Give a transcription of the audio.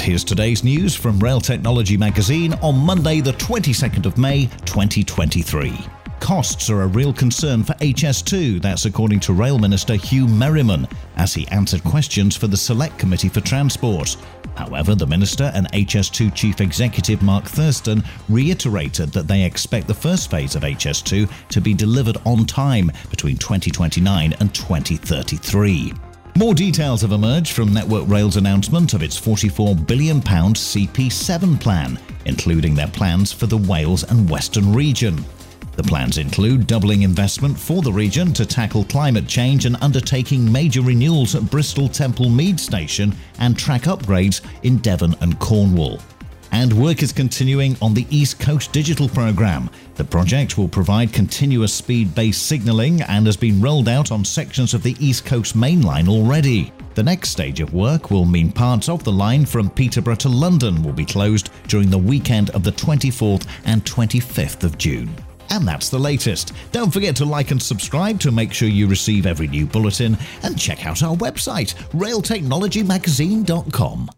And here's today's news from Rail Technology Magazine on Monday, the 22nd of May, 2023. Costs are a real concern for HS2, that's according to Rail Minister Huw Merriman, as he answered questions for the Select Committee for Transport. However, the Minister and HS2 Chief Executive Mark Thurston reiterated that they expect the first phase of HS2 to be delivered on time between 2029 and 2033. More details have emerged from Network Rail's announcement of its £44 billion CP7 plan, including their plans for the Wales and Western region. The plans include doubling investment for the region to tackle climate change and undertaking major renewals at Bristol Temple Meads Station and track upgrades in Devon and Cornwall. And work is continuing on the East Coast Digital Programme. The project will provide continuous speed based signalling and has been rolled out on sections of the East Coast Main Line already. The next stage of work will mean parts of the line from Peterborough to London will be closed during the weekend of the 24th and 25th of June. And that's the latest. Don't forget to like and subscribe to make sure you receive every new bulletin and check out our website, railtechnologymagazine.com.